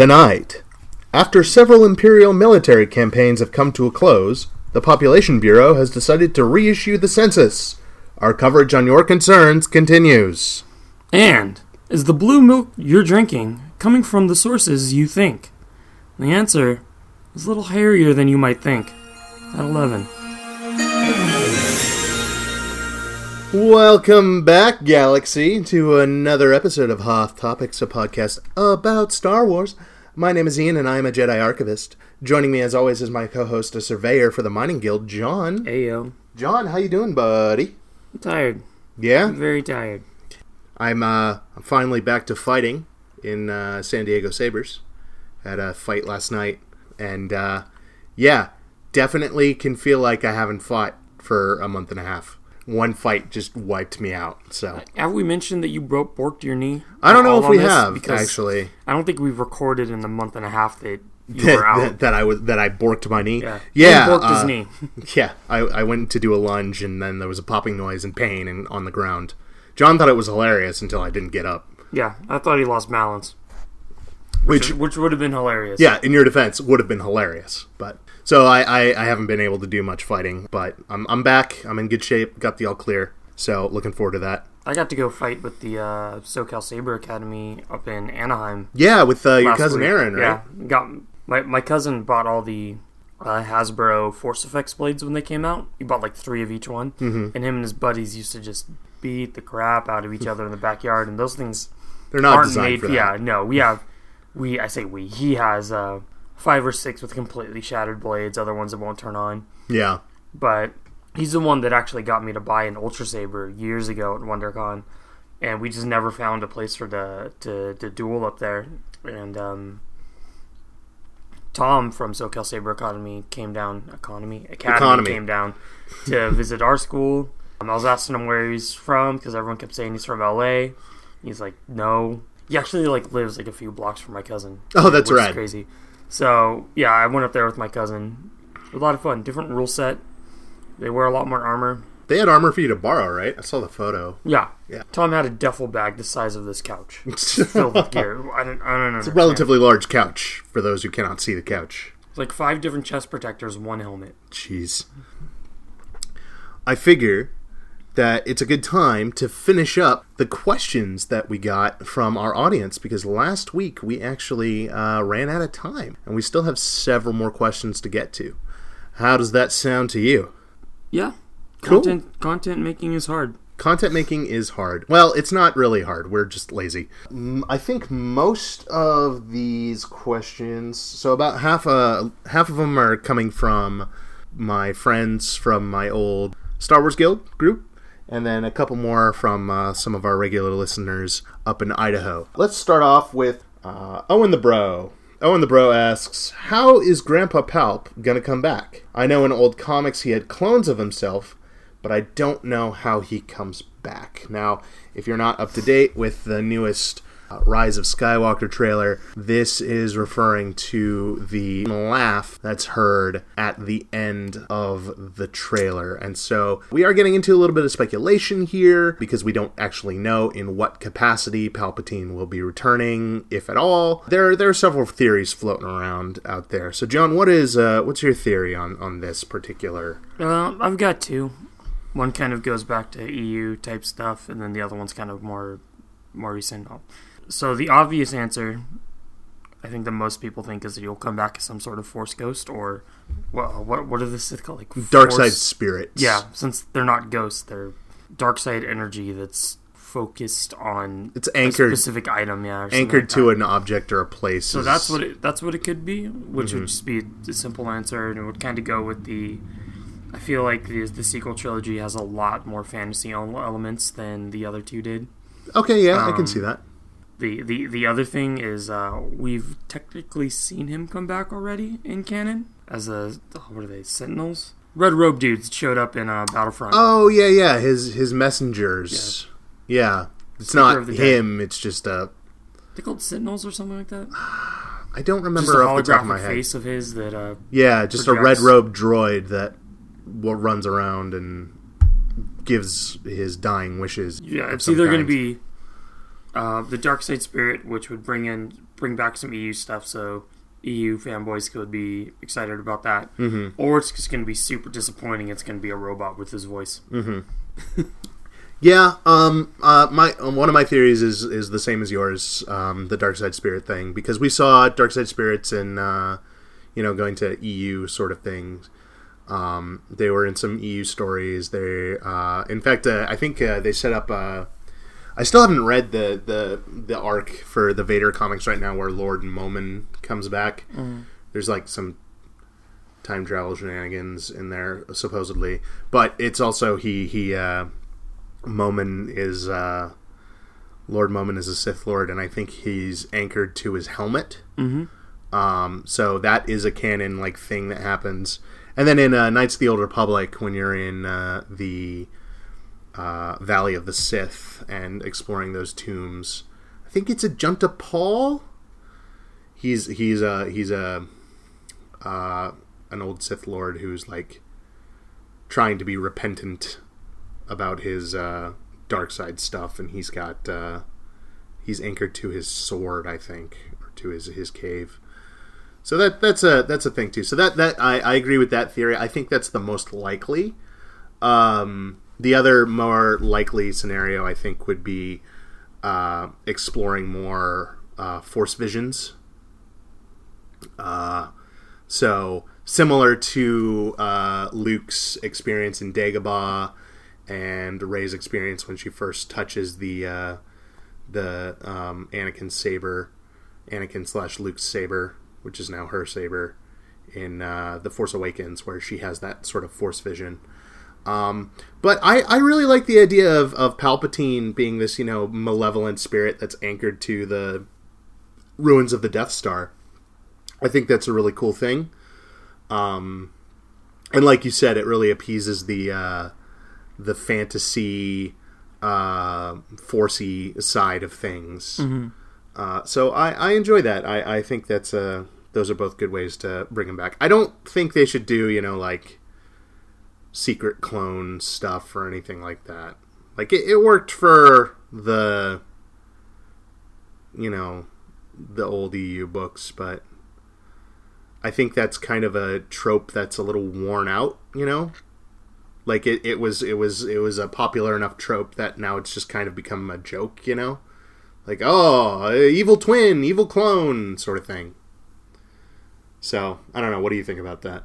Tonight, after several imperial military campaigns have come to a close, the Population Bureau has decided to reissue the census. Our coverage on your concerns continues. And is the blue milk you're drinking coming from the sources you think? The answer is a little hairier than you might think. At 11. Welcome back, Galaxy, to another episode of Hoth Topics, a podcast about Star Wars. My name is Ian, and I am a Jedi Archivist. Joining me, as always, is my co-host, a surveyor for the Mining Guild, John. Ayo. John, how you doing, buddy? I'm tired. Yeah, I'm very tired. I'm. Uh, I'm finally back to fighting in uh, San Diego Sabers. Had a fight last night, and uh, yeah, definitely can feel like I haven't fought for a month and a half. One fight just wiped me out. So Have we mentioned that you broke borked your knee? I don't know if we have Because actually. I don't think we've recorded in the month and a half that you that, were out. that, that I was that I borked my knee. yeah. yeah. He borked his uh, knee. Yeah, I, I went to do a lunge and then there was a popping noise and pain and on the ground. John thought it was hilarious until I didn't get up. yeah, I thought he lost balance. Which, Which would have been hilarious. yeah, in your defense, would have been hilarious. But so I, I, I haven't been able to do much fighting, but I'm I'm back. I'm in good shape. Got the all clear. So looking forward to that. I got to go fight with the uh, SoCal Saber Academy up in Anaheim. Yeah, with uh, your cousin week. Aaron, right? Yeah, got my my cousin bought all the uh, Hasbro Force Effects blades when they came out. He bought like three of each one, mm-hmm. and him and his buddies used to just beat the crap out of each other in the backyard. And those things They're not aren't designed made. for that. Yeah, no, we have we. I say we. He has uh, five or six with completely shattered blades. Other ones that won't turn on. Yeah. But he's the one that actually got me to buy an Ultra Saber years ago at WonderCon, and we just never found a place for the to, to duel up there. And um, Tom from SoCal Saber Academy came down. Economy Academy, Economy. came down to visit our school. Um, I was asking him where he's from because everyone kept saying he's from LA. He's like, no. He actually like lives like a few blocks from my cousin. Oh, that's is crazy. So yeah, I went up there with my cousin. A lot of fun. Different rule set. They wear a lot more armor. They had armor for you to borrow, right? I saw the photo. Yeah. Yeah. Tom had a duffel bag the size of this couch filled with gear. I don't, I don't know. It's a relatively large couch for those who cannot see the couch. It's like five different chest protectors, one helmet. Jeez. I figure that it's a good time to finish up the questions that we got from our audience because last week we actually uh, ran out of time and we still have several more questions to get to. How does that sound to you? Yeah. Cool. Content content making is hard. Content making is hard. Well, it's not really hard. We're just lazy. Mm, I think most of these questions, so about half uh, half of them are coming from my friends from my old Star Wars Guild group, and then a couple more from uh, some of our regular listeners up in Idaho. Let's start off with uh, Owen the Bro. Owen the Bro asks, How is Grandpa Palp gonna come back? I know in old comics he had clones of himself, but I don't know how he comes back. Now, if you're not up to date with the newest uh, Rise of Skywalker trailer, this is referring to the laugh that's heard at the end of the trailer. And so we are getting into a little bit of speculation here because we don't actually know in what capacity Palpatine will be returning, if at all. There, there are several theories floating around out there. So, John, what is uh, what's your theory on on this particular? Uh, I've got two. One kind of goes back to EU type stuff, and then the other one's kind of more more recent. So the obvious answer, I think that most people think, is that you'll come back as some sort of Force ghost, or what? What? What are the Sith called? Like Dark side Force- spirits. Yeah, since they're not ghosts, they're dark side energy that's focused on It's a anchored specific item. Yeah, or anchored like to an object or a place. So is- that's what it, that's what it could be, which Mm-hmm. would just be a simple answer, and it would kind of go with the. I feel like the the sequel trilogy has a lot more fantasy elements than the other two did. Okay, yeah, I can um, see that. The the the other thing is uh, we've technically seen him come back already in canon as a what are they Sentinels? Red robe dudes showed up in uh, Battlefront. Oh yeah, yeah. His his messengers. Yeah, it's Speaker not of the dead. him. It's just uh, they called Sentinels or something like that. I don't remember Just a off the top of my head. face of his that uh, Yeah, just a red projects. robe droid that what runs around and gives his dying wishes. Yeah, it's either going to be uh, the dark side spirit, which would bring in bring back some EU stuff so EU fanboys could be excited about that. Mm-hmm. Or it's just going to be super disappointing. It's going to be a robot with his voice. Yeah, um, uh, my um, one of my theories is is the same as yours, um, the Dark Side Spirit thing, because we saw Dark Side Spirits in, uh, you know, going to EU sort of things. Um, they were in some EU stories. They, uh, in fact, uh, I think uh, they set up. Uh, I still haven't read the the the arc for the Vader comics right now, where Lord Momin comes back. There's like some time travel shenanigans in there supposedly, but it's also he he. Uh, Momin is uh, Lord Momin is a Sith Lord, and I think he's anchored to his helmet. Mm-hmm. Um, so that is a canon like thing that happens. And then in uh, Knights of the Old Republic, when you're in uh, the uh, Valley of the Sith and exploring those tombs, I think it's Ajunta Pall. He's he's a he's a uh, an old Sith Lord who's like trying to be repentant about his uh, dark side stuff, and he's got uh, he's anchored to his sword, I think, or to his his cave. So that that's a that's a thing too. So that that I, I agree with that theory. I think that's the most likely. Um, the other more likely scenario, I think, would be uh, exploring more uh, force visions. Uh, so similar to uh, Luke's experience in Dagobah and Rey's experience when she first touches the uh, the um, Anakin saber, Anakin slash Luke's saber, which is now her saber in uh, the Force Awakens, where she has that sort of Force vision. Um, but I, I really like the idea of, of Palpatine being this you know malevolent spirit that's anchored to the ruins of the Death Star. I think that's a really cool thing. Um, and like you said, it really appeases the uh, the fantasy uh, forcey side of things. Mm-hmm. Uh, so I, I enjoy that. I, I think that's uh those are both good ways to bring him back. I don't think they should do you know like secret clone stuff or anything like that. Like it, it worked for the you know the old EU books, but I think that's kind of a trope that's a little worn out. You know, like it, it was it was it was a popular enough trope that now it's just kind of become a joke. You know, like oh evil twin, evil clone sort of thing. So I don't know. What do you think about that?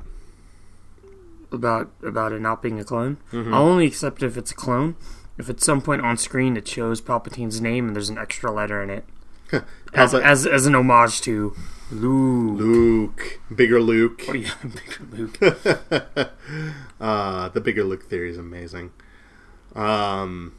About about it not being a clone. Mm-hmm. I'll only accept if it's a clone. If at some point on screen it shows Palpatine's name and there's an extra letter in it, as, as as an homage to Luke. Luke, bigger Luke. Oh yeah, bigger Luke. uh, the bigger Luke theory is amazing. Um,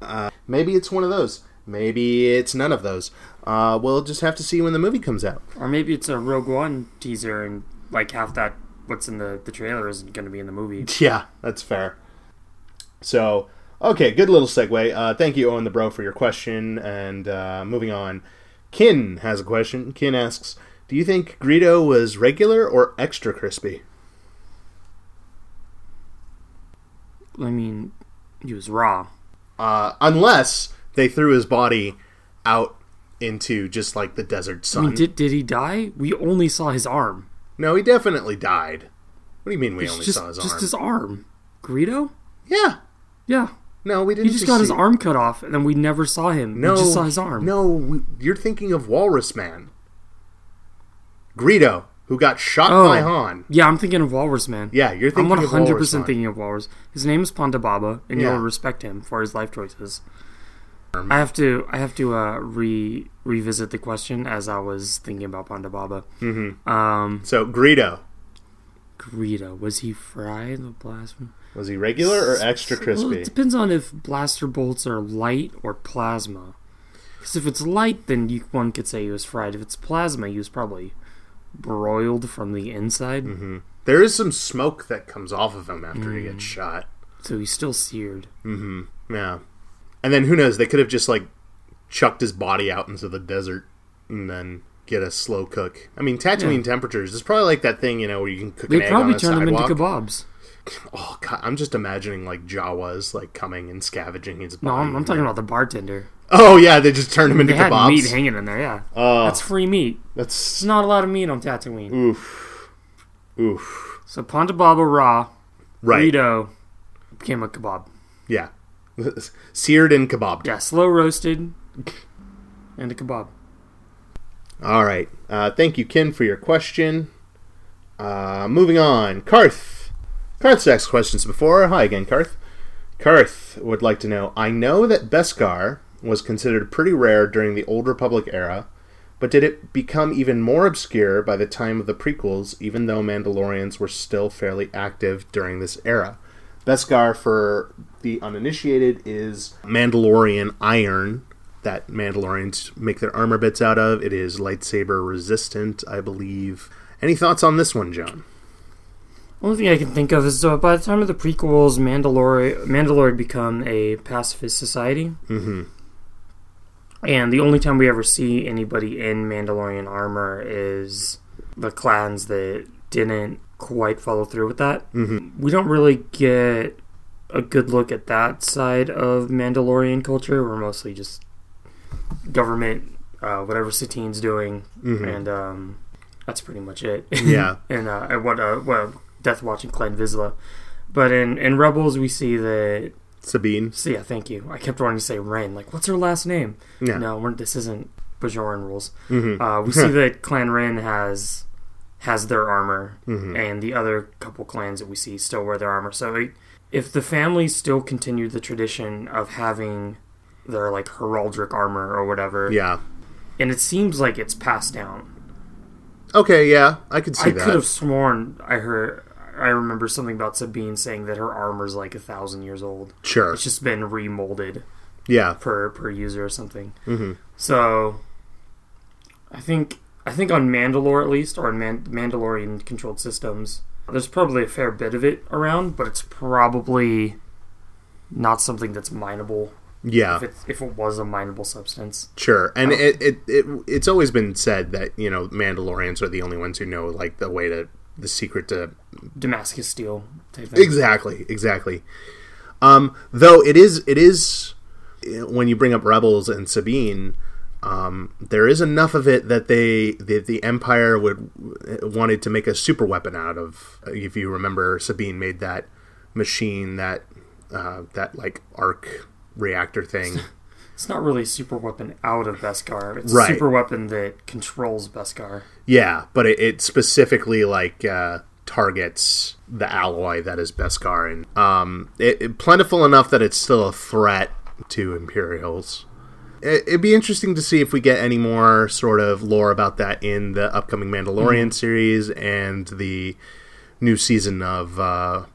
uh, maybe it's one of those. Maybe it's none of those. Uh, we'll just have to see when the movie comes out. Or maybe it's a Rogue One teaser and like half that what's in the the trailer isn't going to be in the movie. Yeah, that's fair. So, okay, good little segue. Uh, thank you, Owen the Bro, for your question. And uh, moving on, Kin has a question. Kin asks, "Do you think Greedo was regular or extra crispy?" I mean, he was raw. Uh, unless they threw his body out into just like the desert I sun. mean, did did he die? We only saw his arm. No, he definitely died. What do you mean we It's only just saw his just arm? Just his arm. Greedo? Yeah. Yeah. No, we didn't. He just got his arm cut off, and then we never saw him. No, we just saw his arm. No, we, you're thinking of Walrus Man. Greedo, who got shot Oh. by Han. Yeah, I'm thinking of Walrus Man. Yeah, you're thinking. I'm 100 percent thinking of Walrus. His name is Ponda Baba, and Yeah. you'll respect him for his life choices. I have to I have to uh, re revisit the question as I was thinking about Ponda Baba. Mhm. Um, So Greedo, Greedo was he fried the plasma? was he regular or extra Well, crispy? it depends on if blaster bolts are light or plasma. Because if it's light, then you, one could say he was fried. If it's plasma, he was probably broiled from the inside, hmm There is some smoke that comes off of him after he Mm. gets shot. so he's still seared. hmm Yeah. And then who knows? They could have just like chucked his body out into the desert and then get a slow cook. I mean, Tatooine temperatures. It's probably like that thing, you know, where you can cook They probably turned him into kebabs. Oh god, I'm just imagining like Jawas like coming and scavenging his No, body. I'm, I'm talking about the bartender. Oh yeah, they just turned them into They had kebabs. meat hanging in there. Yeah, oh, that's free meat. that's There's not a lot of meat on Tatooine. oof, oof. So Ponda Baba raw Right. burrito became a kebab. Yeah, seared and kebab. Yeah, slow roasted and a kebab. All right. Uh, thank you, Ken, for your question. Uh, moving on, Karth. Karth's asked questions before. Hi again, Karth. Karth would like to know I know that Beskar was considered pretty rare during the Old Republic era, but did it become even more obscure by the time of the prequels, even though Mandalorians were still fairly active during this era? Beskar, for the uninitiated, is Mandalorian iron that Mandalorians make their armor bits out of. It is lightsaber resistant, I believe. Any thoughts on this one, John? Only thing I can think of is uh, by the time of the prequels, Mandalore Mandalore had become a pacifist society, Mm-hmm. and the only time we ever see anybody in Mandalorian armor is the clans that didn't quite follow through with that. Mm-hmm. We don't really get a good look at that side of Mandalorian culture. We're mostly just government, uh, whatever Satine's doing, Mhm. and um, that's pretty much it. Yeah. and uh, what uh, well, Death Watching Clan Vizsla. But in, in Rebels, we see that. Sabine. So yeah, thank you. I kept wanting to say Rain. Like, what's her last name? Yeah. No, we're, this isn't Bajoran rules. Mm-hmm. Uh, we see that Clan Wren has has their armor, Mhm. and the other couple clans that we see still wear their armor. So if the families still continue the tradition of having their like heraldic armor or whatever, Yeah. and it seems like it's passed down. Okay, yeah, I could see I that. could have sworn I heard. I remember something about Sabine saying that her armor's like a thousand years old. Sure. It's just been remolded Yeah. per per user or something. Mm-hmm. So, I think I think on Mandalore at least, or in Man- Mandalorian controlled systems, there's probably a fair bit of it around, but it's probably not something that's mineable. Yeah. If it if it was a mineable substance, Sure, and Oh. it, it it it's always been said that you know Mandalorians are the only ones who know like the way to the secret to Damascus steel type thing. exactly exactly. Um, though it is it is when you bring up rebels and Sabine, um, there is enough of it that they that the Empire would wanted to make a super weapon out of. If you remember, Sabine made that machine that uh, that like arc reactor thing. It's not really a super weapon out of Beskar. It's Right. a super weapon that controls Beskar. Yeah, but it, it specifically like uh, targets the alloy that is Beskar, and um, it, it- plentiful enough that it's still a threat to Imperials. It, it'd be interesting to see if we get any more sort of lore about that in the upcoming Mandalorian series and the new season of uh,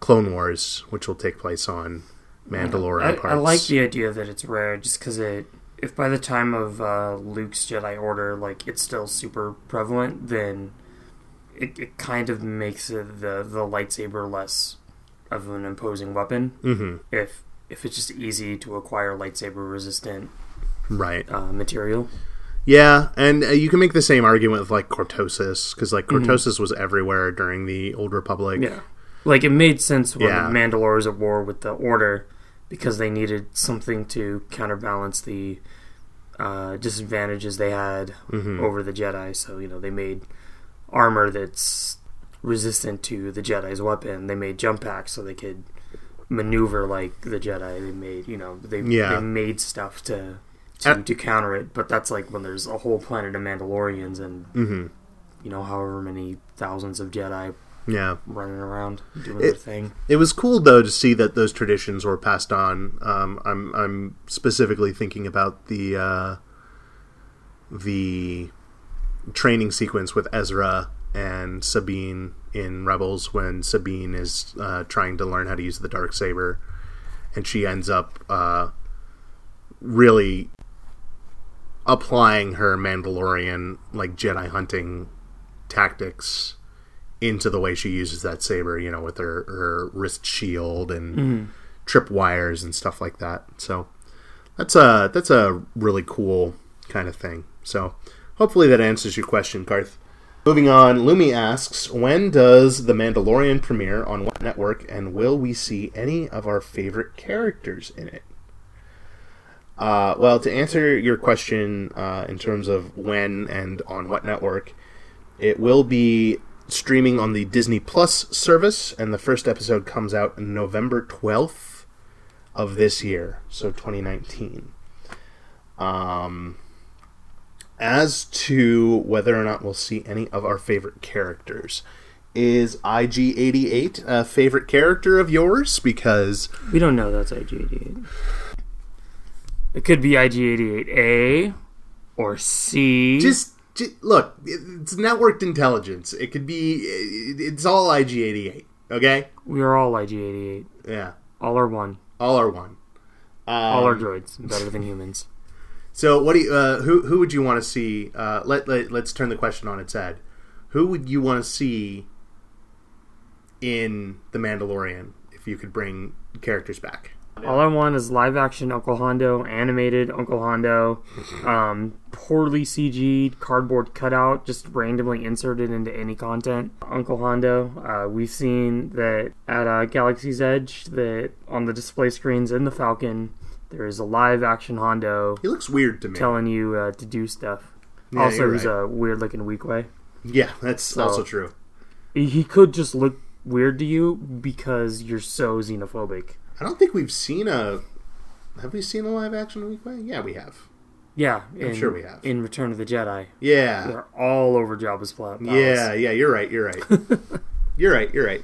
Clone Wars, which will take place on Mandalorian I, parts. I like the idea that it's rare, just because it. If by the time of uh, Luke's Jedi Order, like it's still super prevalent, then it, it kind of makes the the lightsaber less of an imposing weapon. hmm If if it's just easy to acquire lightsaber resistant Right. uh, material. Yeah, and uh, you can make the same argument with like Cortosis because like Mhm. Cortosis was everywhere during the Old Republic. Yeah, like it made sense when Yeah. the Mandalore was at war with the Order because they needed something to counterbalance the uh, disadvantages they had Mhm. over the Jedi. So you know they made armor that's resistant to the Jedi's weapon. They made jump packs so they could maneuver like the Jedi. They made you know they Yeah. they made stuff to to, to counter it. But that's like when there's a whole planet of Mandalorians and hmm you know however many thousands of Jedi Yeah. running around doing It- their thing. It was cool though to see that those traditions were passed on. Um, I'm I'm specifically thinking about the uh, the training sequence with Ezra and Sabine in Rebels when Sabine is uh, trying to learn how to use the dark saber, and she ends up uh, really applying her Mandalorian like Jedi hunting tactics into the way she uses that saber, you know, with her, her wrist shield and Mhm. trip wires and stuff like that. So that's a that's a really cool kind of thing. So hopefully that answers your question, Karth. Moving on, Lumi asks, when does The Mandalorian premiere on what network, and will we see any of our favorite characters in it? Uh, well, to answer your question uh, in terms of when and on what network, it will be streaming on the Disney Plus service, and the first episode comes out November 12th of this year, so 2019. Um, as to whether or not we'll see any of our favorite characters, is IG88 a favorite character of yours? Because We don't know that's IG88. It could be IG88A or C. just, ju- look, it's networked intelligence. It could be, it's all IG88. Okay, we are all IG88. yeah, All are one. all are one. Um, All are droids. Better than humans. So, what do you, uh, who who would you want to see? Uh, let, let let's turn the question on its head. Who would you want to see in the Mandalorian if you could bring characters back? All I want is live action Uncle Hondo, animated Uncle Hondo, um, poorly CG'd cardboard cutout, just randomly inserted into any content. Uncle Hondo, uh, we've seen that at uh, Galaxy's Edge, that on the display screens in the Falcon, there is a live action Hondo He looks weird to me. telling you uh, to do stuff. Yeah, also, he's right. a weird looking Weequay. yeah, that's also true. He could just look weird to you because you're so xenophobic. I don't think we've seen a. Have we seen a live action Weequay? Yeah, we have. Yeah, in, sure we have. In Return of the Jedi, Yeah, they're all over Jabba's palace. yeah, yeah. You're right. You're right. you're right. You're right.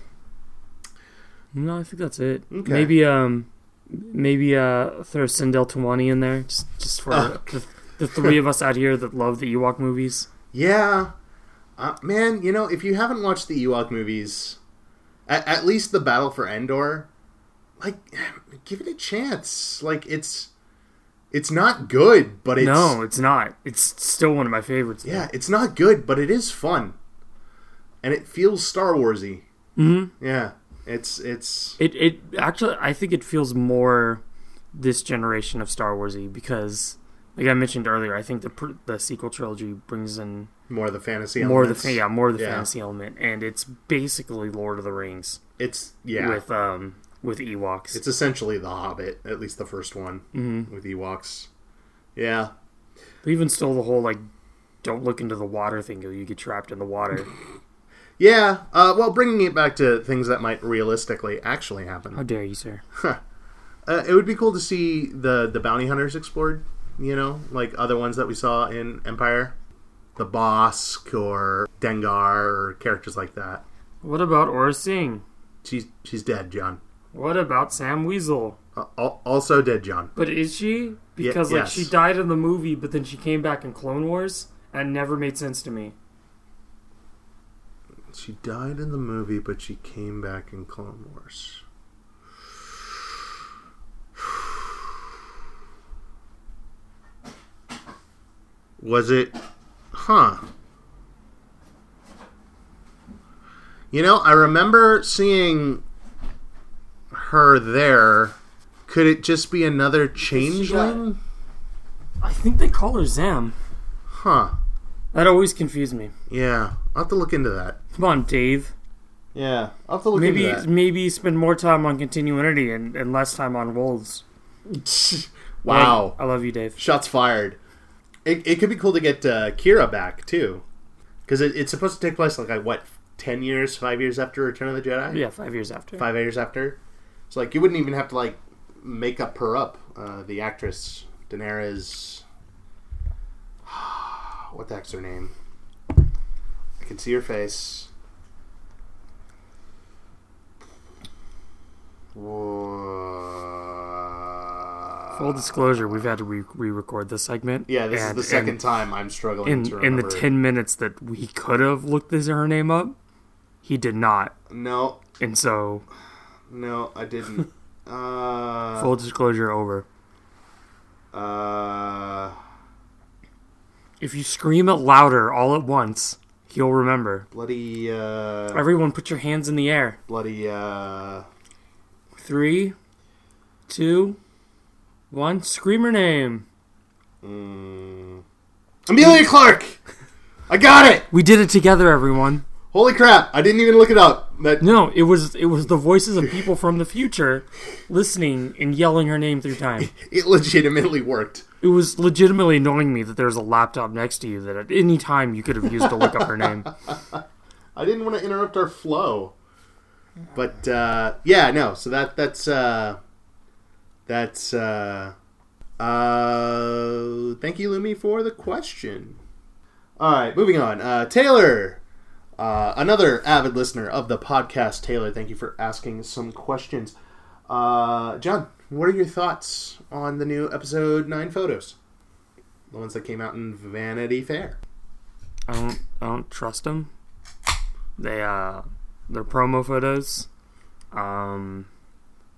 No, I think that's it. Okay. Maybe um, maybe uh, throw Cindel Towani in there just just for Oh. the, the three of us out here that love the Ewok movies. Yeah, uh, man. You know, if you haven't watched the Ewok movies, at, at least the Battle for Endor, like, give it a chance. Like, it's it's not good, but it's no, it's not. It's still one of my favorites. yeah, it's not good, but it is fun, and it feels Star Warsy. hmm Yeah, it's it's It it actually I think it feels more this generation of Star Warsy because. Like I mentioned earlier, I think the the sequel trilogy brings in more of the fantasy. more of the yeah more of the Yeah. fantasy element, and it's basically Lord of the Rings It's yeah. with um with Ewoks. It's essentially The Hobbit, at least the first one Mhm. with Ewoks. Yeah, But even still, the whole like don't look into the water thing, or you get trapped in the water. yeah. Uh, well, bringing it back to things that might realistically actually happen. How dare you, sir? Uh, it would be cool to see the the bounty hunters explored. You know, like other ones that we saw in Empire, the Bossk or Dengar or characters like that. What about Aurra Sing? She's she's dead, John. What about Zam Wesell? Uh, al- also dead, John. But is she? Because like yes. she died in the movie, but then she came back in Clone Wars, and never made sense to me. She died in the movie, but she came back in Clone Wars. Was it? Huh. You know, I remember seeing her there. Could it just be another changeling? I think they call her Zam. Huh. That always confused me. Yeah. I'll have to look into that. Come on, Dave. Yeah. I'll have to look Maybe into that. maybe spend more time on continuity and, and less time on wolves. wow. I love you, Dave. Shots fired. It, it could be cool to get uh, Qi'ra back too, because it, it's supposed to take place like, like what ten years, five years after Return of the Jedi, Yeah, five years after. five years after. So like you wouldn't even have to like make up her up. Uh, the actress Daenerys, what the heck's her name? I can see her face. Whoa. Full disclosure, we've had to re- re-record this segment. Yeah, this and- is the second time I'm struggling In in the ten minutes that we could have looked this her name up, he did not, No, and so no, I didn't. uh, full disclosure over. uh, If you scream it louder all at once, he'll remember. bloody, uh, Everyone, put your hands in the air. bloody, uh, Three, two, one. Scream her name. mm, Emilia Clarke. I got it. We did it together, everyone. Holy crap! I didn't even look it up. That No, it was it was the voices of people from the future listening and yelling her name through time. it legitimately worked. It was legitimately annoying me that there's a laptop next to you that at any time you could have used to look up her name. I didn't want to interrupt our flow, but uh, yeah, no. So that that's uh, that's uh, uh, thank you, Lumi, for the question. All right, moving on. Uh, Taylor, uh, another avid listener of the podcast. Taylor, thank you for asking some questions. Uh, John, what are your thoughts on the new episode nine photos? The ones that came out in Vanity Fair. I don't I don't trust them. They uh they're promo photos. Um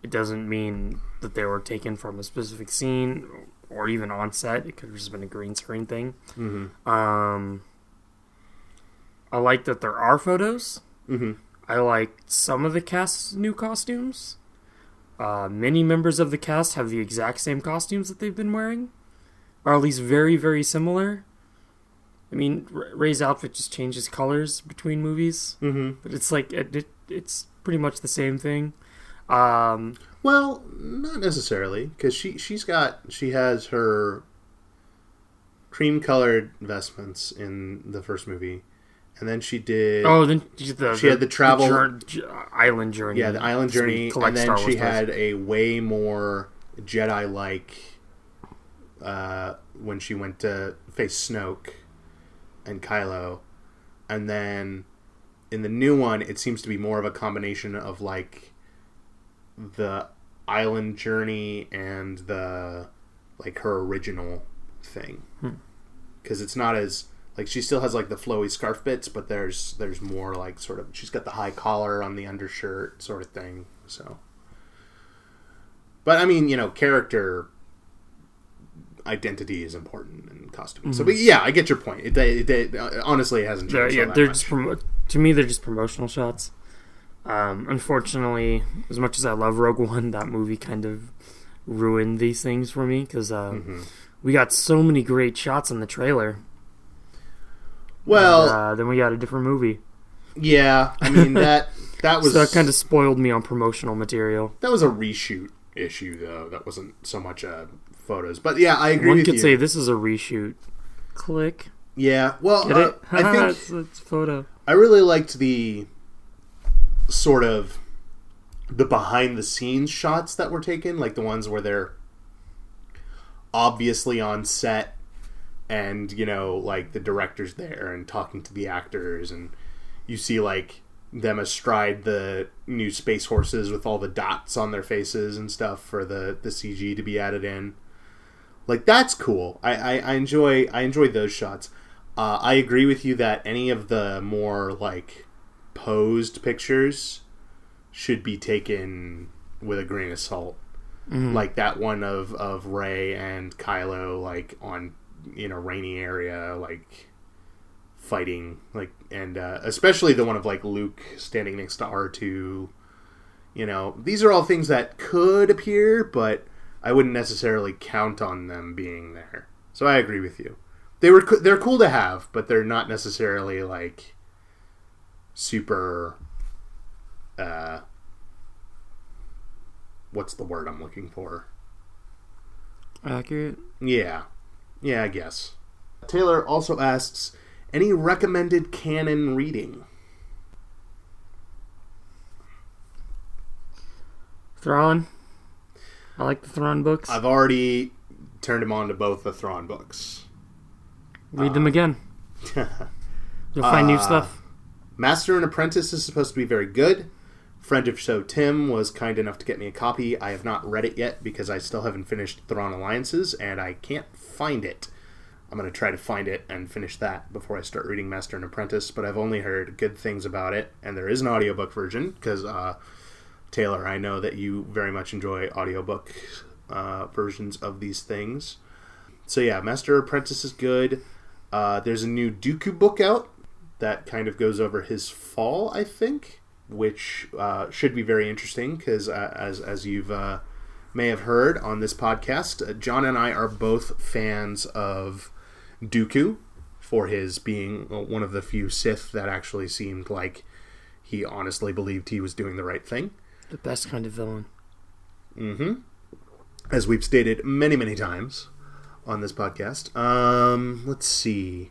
it doesn't mean that they were taken from a specific scene or even on set. It could have just been a green screen thing. Mm-hmm. Um I like that there are photos. Mm-hmm. I like some of the cast's new costumes. Uh, many members of the cast have the exact same costumes that they've been wearing, or at least very, very similar. I mean, Rey's outfit just changes colors between movies, Mm-hmm. but it's like it, it, it's pretty much the same thing. Um, Well, not necessarily, because she she's got she has her cream colored vestments in the first movie, and then she did oh, then the, She had the travel- jour- j- island journey. yeah the island journey, and then Star she Wars had a way more Jedi like uh, when she went to face Snoke and Kylo, and then in the new one it seems to be more of a combination of like the island journey and the like her original thing Hmm. because it's not as like she still has like the flowy scarf bits but there's there's more like sort of she's got the high collar on the undershirt sort of thing so but i mean you know character identity is important in costuming so but yeah i get your point it, it, it- honestly it hasn't They're, changed yeah, they're much. just promo- to me they're just promotional shots. Um, unfortunately, as much as I love Rogue One, that movie kind of ruined these things for me because uh, Mhm. we got so many great shots in the trailer. Well and, uh, then we got a different movie, yeah i mean that that was so that kind of spoiled me on promotional material. that was a reshoot issue though that wasn't so much uh photos but yeah i agree One could you say this is a reshoot. Click, yeah well uh, i think it's, it's photo. I really liked the sort of the behind the scenes shots that were taken, like the ones where they're obviously on set and, you know, like the director's there and talking to the actors and you see like them astride the new space horses with all the dots on their faces and stuff for the, the CG to be added in. Like that's cool. I, I, I enjoy I enjoy those shots. Uh, I agree with you that any of the more like posed pictures should be taken with a grain of salt. Mhm. Like that one of of Rey and Kylo like on in a rainy area like fighting like and uh, especially the one of like Luke standing next to R2 you know these are all things that could appear but I wouldn't necessarily count on them being there so I agree with you they were co- they're cool to have but they're not necessarily like super uh what's the word I'm looking for Accurate. yeah. Yeah, I guess. Taylor also asks any recommended canon reading? Thrawn. I like the Thrawn books. I've already turned him on to both the Thrawn books. Read them again. You'll find new Uh, stuff. Master and Apprentice is supposed to be very good. Friend of Show Tim was kind enough to get me a copy. I have not read it yet because I still haven't finished Thrawn Alliances and I can't find it. I'm going to try to find it and finish that before I start reading Master and Apprentice, but I've only heard good things about it, and there is an audiobook version because, uh, Taylor, I know that you very much enjoy audiobook uh, versions of these things. So, yeah, Master Apprentice is good. Uh, there's a new Dooku book out that kind of goes over his fall, I think, which uh, should be very interesting because, uh, as as you've uh, may have heard on this podcast, uh, John and I are both fans of Dooku for his being one of the few Sith that actually seemed like he honestly believed he was doing the right thing. The best kind of villain. Mm-hmm. As we've stated many, many times on this podcast. Um, let's see.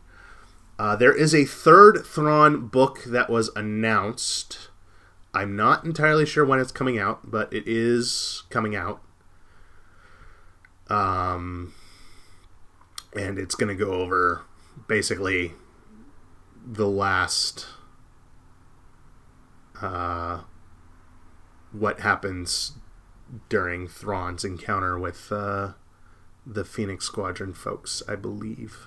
Uh, there is a third Thrawn book that was announced. I'm not entirely sure when it's coming out, but it is coming out. Um, and it's going to go over basically the last uh, what happens during Thrawn's encounter with uh, the Phoenix Squadron folks, I believe.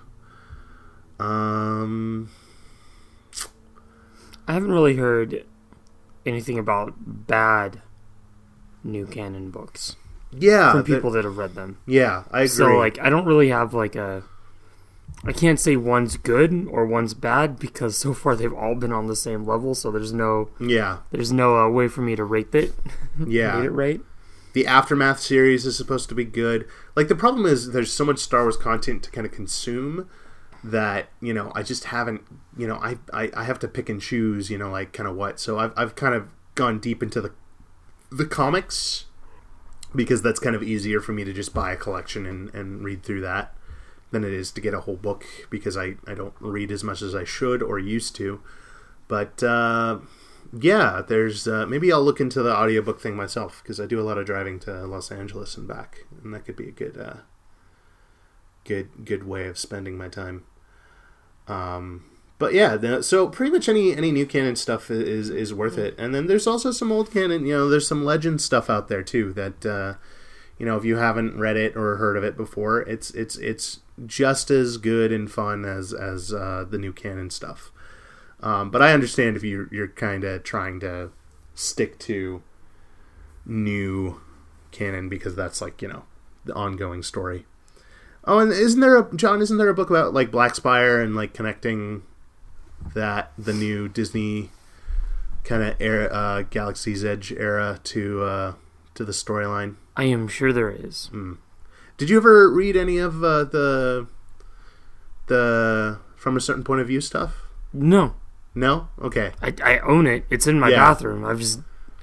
Um, I haven't really heard anything about bad new canon books yeah, from people that have read them. yeah, I agree. So like I don't really have like a I can't say one's good or one's bad because so far they've all been on the same level so there's no yeah, there's no uh, way for me to rate it yeah. rate it right. the aftermath series is supposed to be good like the problem is there's so much star wars content to kind of consume that you know i just haven't you know i i, I have to pick and choose you know like kind of what so I've, I've kind of gone deep into the the comics because that's kind of easier for me to just buy a collection and, and read through that than it is to get a whole book because I, I don't read as much as I should or used to. But uh, yeah, there's uh, maybe I'll look into the audiobook thing myself because I do a lot of driving to Los Angeles and back, and that could be a good uh, good good way of spending my time. Um, but yeah, the, so pretty much any any new canon stuff is is worth it. And then there's also some old canon. You know, there's some legend stuff out there too that uh, you know if you haven't read it or heard of it before, it's it's it's just as good and fun as as uh, the new canon stuff. Um, but I understand if you you're kind of trying to stick to new canon because that's like you know the ongoing story. Oh, and isn't there a John? Isn't there a book about like Black Spire and like connecting that the new Disney kind of era, uh, Galaxy's Edge era to uh, to the storyline? I am sure there is. Did you ever read any of uh, the the from a certain point of view stuff? No. No. Okay. I, I own it. It's in my Yeah. bathroom. I've just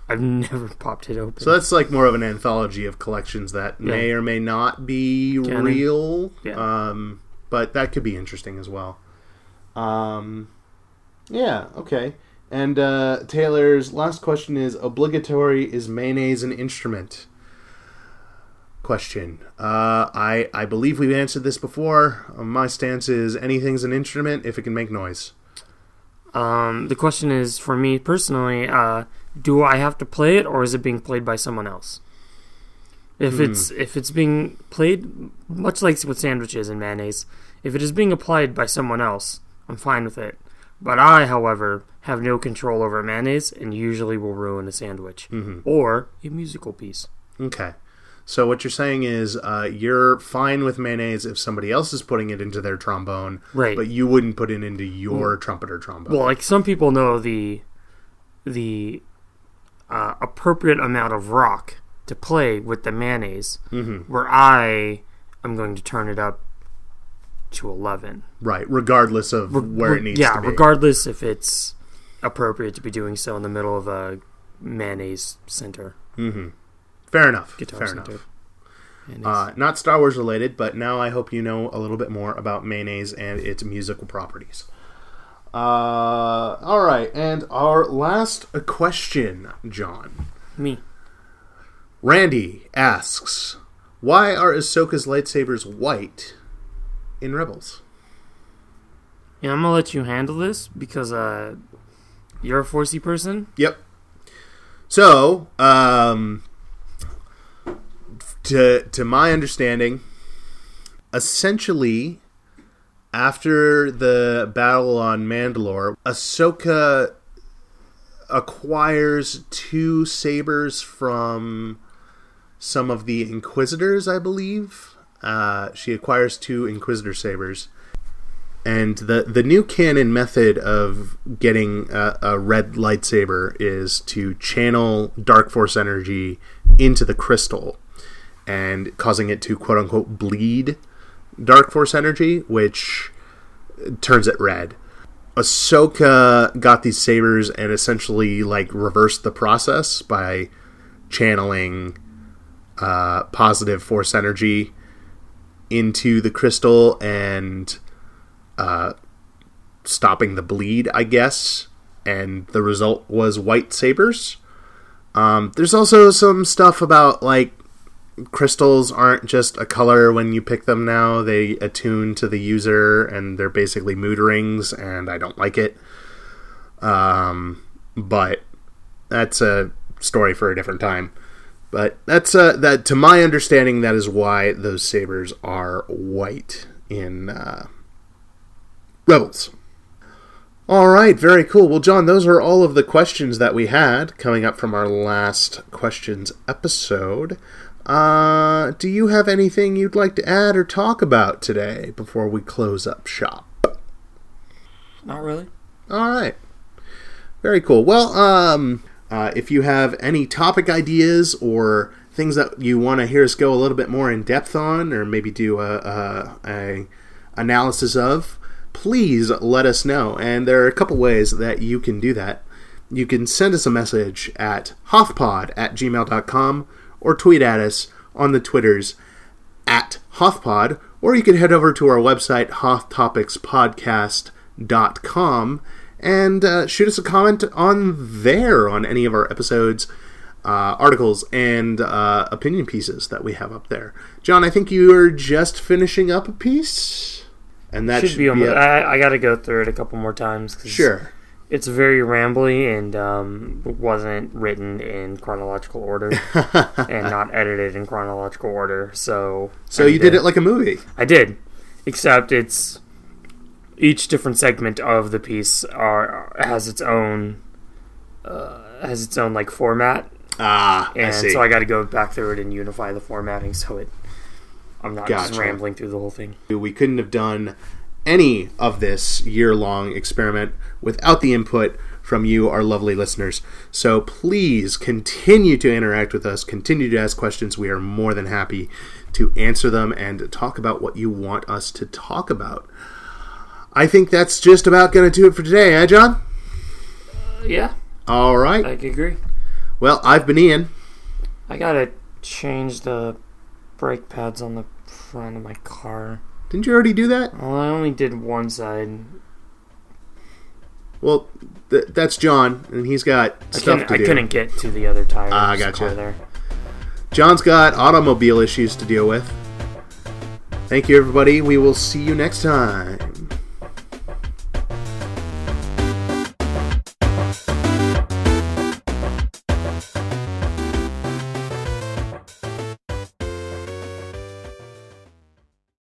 I've never popped it open. So that's like more of an anthology of collections that may or may not be Canon. real. Yeah. Um, but that could be interesting as well. Um, yeah, okay. And uh, Taylor's last question is obligatory is mayonnaise an instrument? Question. Uh, I I believe we've answered this before. My stance is anything's an instrument if it can make noise. Um, the question is for me personally, uh, do I have to play it or is it being played by someone else? If it's if it's being played much like with sandwiches and mayonnaise, if it is being applied by someone else, I'm fine with it. But I, however, have no control over mayonnaise and usually will ruin a sandwich or a musical piece. Okay. So what you're saying is uh, you're fine with mayonnaise if somebody else is putting it into their trombone, Right. But you wouldn't put it into your trumpet or trombone. Well, like some people know the the uh, appropriate amount of rock to play with the mayonnaise, where I am going to turn it up to eleven. right, regardless of where Re- it needs yeah, to be. Yeah, regardless if it's appropriate to be doing so in the middle of a mayonnaise center, Fair enough. guitar Fair enough. Uh, not Star Wars related, but now I hope you know a little bit more about mayonnaise and its musical properties. Uh, all right, and our last question, John. Me. Randy asks, "Why are Ahsoka's lightsabers white in Rebels?" Yeah, I'm gonna let you handle this because uh, you're a forcey person. Yep. So, um, to to my understanding, essentially, after the battle on Mandalore, Ahsoka acquires two sabers from some of the Inquisitors, I believe. Uh, she acquires two Inquisitor sabers. And the the new canon method of getting a, a red lightsaber is to channel dark force energy into the crystal and causing it to quote unquote bleed dark force energy, which turns it red. Ahsoka got these sabers and essentially like reversed the process by channeling uh, positive force energy into the crystal and uh, stopping the bleed, I guess. And the result was white sabers. Um, there's also some stuff about like crystals aren't just a color when you pick them now. They attune to the user and they're basically mood rings, and I don't like it. Um, but that's a story for a different time. But that's uh, that. To my understanding, that is why those sabers are white in uh, Rebels. All right, very cool. Well, John, those are all of the questions that we had coming up from our last questions episode. Uh, do you have anything you'd like to add or talk about today before we close up shop? Not really. All right. Very cool. Well, um, uh, if you have any topic ideas or things that you want to hear us go a little bit more in depth on, or maybe do a, a, a analysis of, please let us know. And there are a couple ways that you can do that. You can send us a message at hothpod at gmail.com or tweet at us on the Twitters at hothpod, or you can head over to our website, hothtopicspodcast.com, and uh, shoot us a comment on there on any of our episodes. Uh, articles and uh, opinion pieces that we have up there. John, I think you are just finishing up a piece, and that should, should, be. be, almost, I, I got to go through it a couple more times. 'cause sure. It's very rambly and um, wasn't written in chronological order and not edited in chronological order. So, So you did it like a movie. I did, except it's each different segment of the piece are has its own uh, has its own like format, Ah, I and see. so I got to go back through it and unify the formatting so it I'm not just rambling through the whole thing. we couldn't have done any of this year long experiment without the input from you, our lovely listeners. So please continue to interact with us, continue to ask questions. We are more than happy to answer them and talk about what you want us to talk about. I think that's just about going to do it for today, eh, John? Yeah, All right. I agree. Well, I've been Ian. I gotta change the brake pads on the front of my car. Didn't you already do that? Well, I only did one side. Well, th- that's John, and he's got I stuff to I do. couldn't get to the other tire. Ah, gotcha. John's got automobile issues to deal with. Thank you, everybody. We will see you next time.